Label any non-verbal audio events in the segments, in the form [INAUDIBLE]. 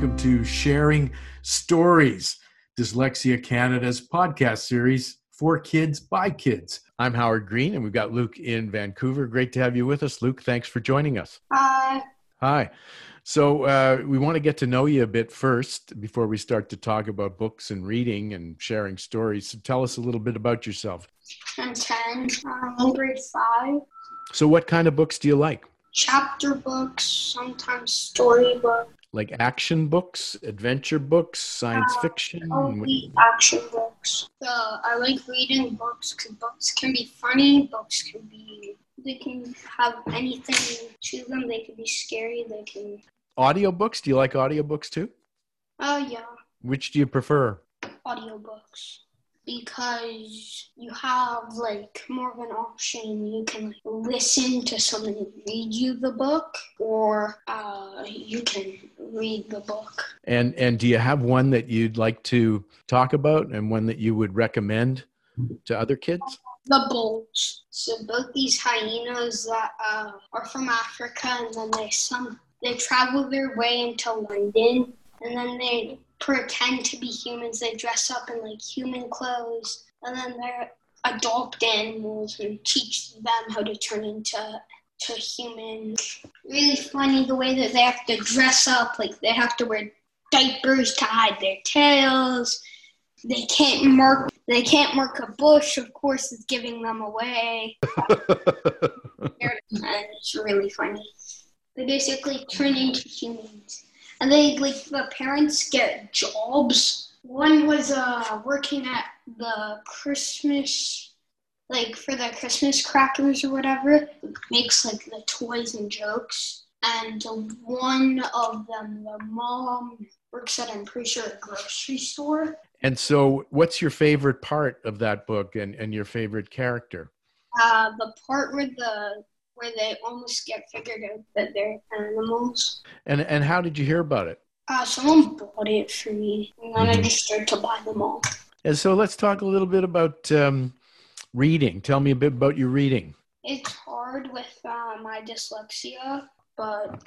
welcome to Sharing Stories, Dyslexia Canada's podcast series for kids by kids. I'm Howard Green, and we've got Luke in Vancouver. Great to have you with us, Luke. Thanks for joining us. Hi. Hi. So, uh, we want to get to know you a bit first before we start to talk about books and reading and sharing stories. So, tell us a little bit about yourself. I'm 10. I'm grade 5. So, what kind of books do you like? Chapter books, sometimes story books. Like action books, adventure books, science Uh, fiction? Only action books. So I like reading books because books can be funny. Books can be they can have anything to them. They can be scary. They can. Audiobooks? Do you like audiobooks too? Oh yeah, Which do you prefer? audiobooks because you have like more of an option. You can like, listen to someone read you the book, or uh, you can read the book. And and do you have one that you'd like to talk about and one that you would recommend to other kids? The Bolds. So both these hyenas that uh, are from Africa, and then they some they travel their way into London, and then they pretend to be humans. They dress up in like human clothes, and then they're adopt animals and teach them how to turn into to humans. Really funny the way that they have to dress up. Like they have to wear diapers to hide their tails. They can't mark. They can't mark a bush. Of course, it's giving them away. [LAUGHS] it's really funny. They basically turn into humans, and they like the parents get jobs. One was uh working at the Christmas, like for the Christmas crackers or whatever, makes like the toys and jokes. And one of them, the mom works at I'm pretty sure a grocery store. and so, what's your favorite part of that book and, and your favorite character? Uh, the part where the where they almost get figured out that they're animals. And and how did you hear about it? Uh, someone bought it for me, and then I Mhm. just started to buy them all. And so, let's talk a little bit about um, reading. Tell me a bit about your reading. It's hard with uh, my dyslexia, but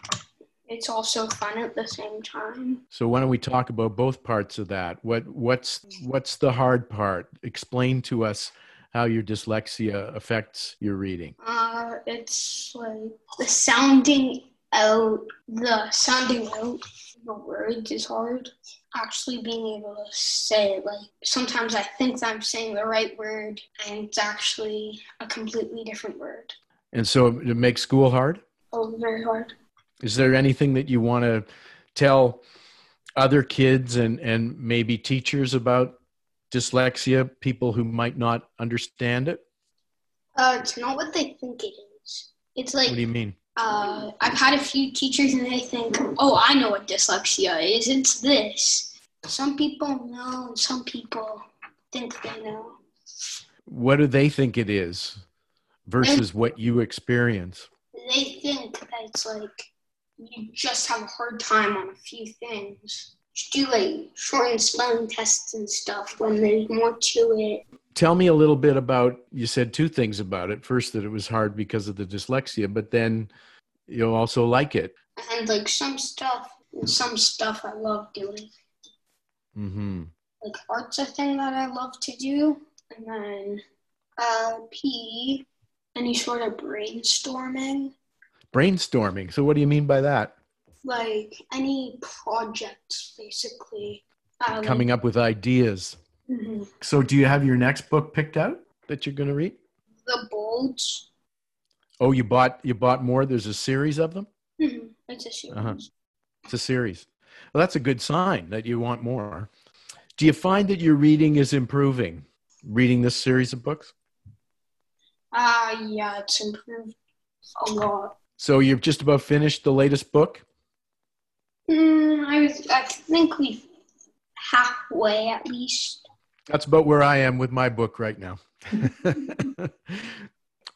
it's also fun at the same time. So, why don't we talk about both parts of that? What what's what's the hard part? Explain to us how your dyslexia affects your reading. Uh, it's like the sounding out, the sounding out the words is hard. Actually being able to say it, like sometimes I think that I'm saying the right word, and it's actually a completely different word. And so, it makes school hard. Oh, very hard. Is there anything that you want to tell other kids and, and maybe teachers about dyslexia, people who might not understand it? Uh, it's not what they think it is. It's like What do you mean? uh, I've had a few teachers and they think, oh, I know what dyslexia is. It's this. Some people know, and some people think they know. What do they think it is versus what you experience? They think that it's like you just have a hard time on a few things. Do like shortened spelling tests and stuff when there's more to it. Tell me a little bit about, you said two things about it. First, that it was hard because of the dyslexia, but then you'll also like it. And like some stuff, some stuff I love doing. Mm-hmm. like art's a thing that I love to do, and then uh, P, any sort of brainstorming, Brainstorming. So, what do you mean by that? Like any projects, basically. Uh, like- Coming up with ideas. Mhm. So, do you have your next book picked out that you're going to read? the Bolds. Oh, you bought you bought more. There's a series of them. Mhm. It's a series. Uh-huh. It's a series. Well, that's a good sign that you want more. Do you find that your reading is improving? Reading this series of books. Uh, yeah, it's improved a lot. So you've just about finished the latest book. Mm, I was, I think we halfway at least. That's about where I am with my book right now. [LAUGHS]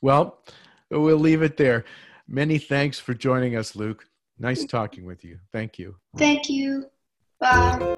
well, we'll leave it there. Many thanks for joining us, Luke. Nice talking with you. Thank you. Thank you. Bye.